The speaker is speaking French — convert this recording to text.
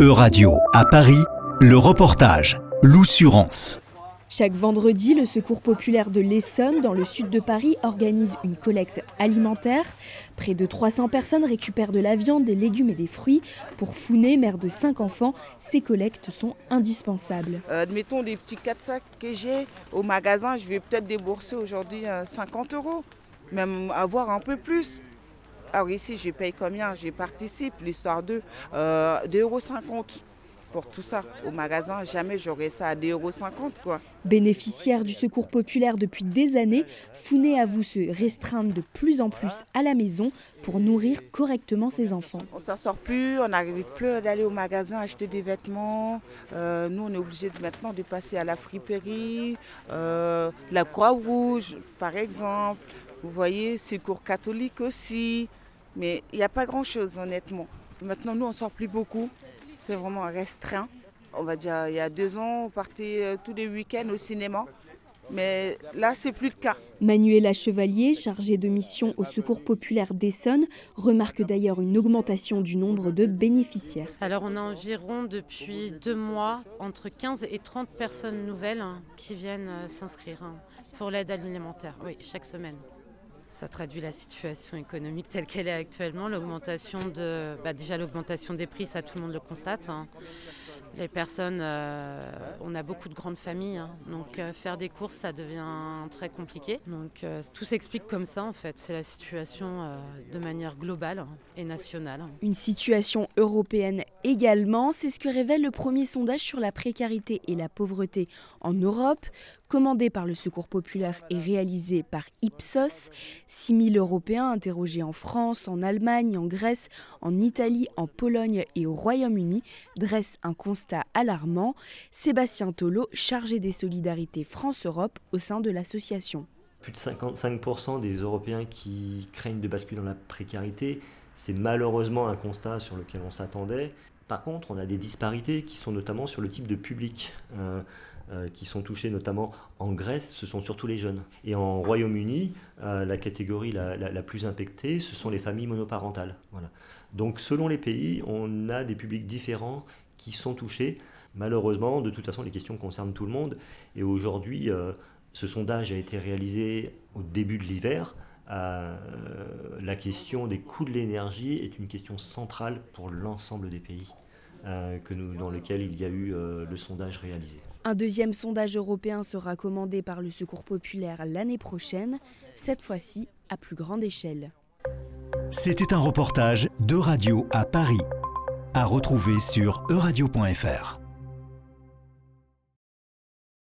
E-Radio, à Paris, le reportage, l'Oussurance. Chaque vendredi, le Secours populaire de l'Essonne, dans le sud de Paris, organise une collecte alimentaire. Près de 300 personnes récupèrent de la viande, des légumes et des fruits. Pour Founé, mère de 5 enfants, ces collectes sont indispensables. Euh, admettons les petits 4 sacs que j'ai au magasin, je vais peut-être débourser aujourd'hui 50 euh, euros, même avoir un peu plus. Alors ici, je paye combien? Je participe, l'histoire de euh, 2,50 euros pour tout ça. Au magasin, jamais j'aurais ça à 2,50 euros. Quoi. Bénéficiaire du secours populaire depuis des années, Founé avoue se restreindre de plus en plus à la maison pour nourrir correctement ses enfants. On s'en sort plus, on n'arrive plus d'aller au magasin acheter des vêtements. Euh, nous, on est obligé maintenant de passer à la friperie, euh, la Croix-Rouge, par exemple. Vous voyez, secours catholique aussi. Mais il n'y a pas grand-chose, honnêtement. Maintenant, nous, on sort plus beaucoup. C'est vraiment restreint. On va dire, il y a deux ans, on partait euh, tous les week-ends au cinéma. Mais là, c'est plus le cas. Manuela Chevalier, chargée de mission au Secours populaire d'Essonne, remarque d'ailleurs une augmentation du nombre de bénéficiaires. Alors, on a environ depuis deux mois entre 15 et 30 personnes nouvelles hein, qui viennent euh, s'inscrire hein, pour l'aide alimentaire, oui, chaque semaine. Ça traduit la situation économique telle qu'elle est actuellement. L'augmentation de, bah, déjà l'augmentation des prix, ça tout le monde le constate. Hein. Les personnes, euh, on a beaucoup de grandes familles, hein. donc euh, faire des courses, ça devient très compliqué. Donc euh, tout s'explique comme ça en fait. C'est la situation de manière globale et nationale. Une situation européenne également, c'est ce que révèle le premier sondage sur la précarité et la pauvreté en Europe, commandé par le Secours populaire et réalisé par Ipsos. 6000 Européens interrogés en France, en Allemagne, en Grèce, en Italie, en Pologne et au Royaume-Uni dressent un constat alarmant. Sébastien Tolo, chargé des solidarités France-Europe au sein de l'association. Plus de 55% des Européens qui craignent de basculer dans la précarité, c'est malheureusement un constat sur lequel on s'attendait. Par contre, on a des disparités qui sont notamment sur le type de public. Euh, euh, qui sont touchés notamment en Grèce, ce sont surtout les jeunes. Et en Royaume-Uni, euh, la catégorie la, plus impactée, ce sont les familles monoparentales. Donc selon les pays, on a des publics différents qui sont touchés. Malheureusement, de toute façon, les questions concernent tout le monde. Et aujourd'hui, ce sondage a été réalisé au début de l'hiver. Euh, la question des coûts de l'énergie est une question centrale pour l'ensemble des pays euh, que nous, dans lesquels il y a eu le sondage réalisé. Un deuxième sondage européen sera commandé par le Secours populaire l'année prochaine, cette fois-ci à plus grande échelle. C'était un reportage de Radio à Paris à retrouver sur euradio.fr.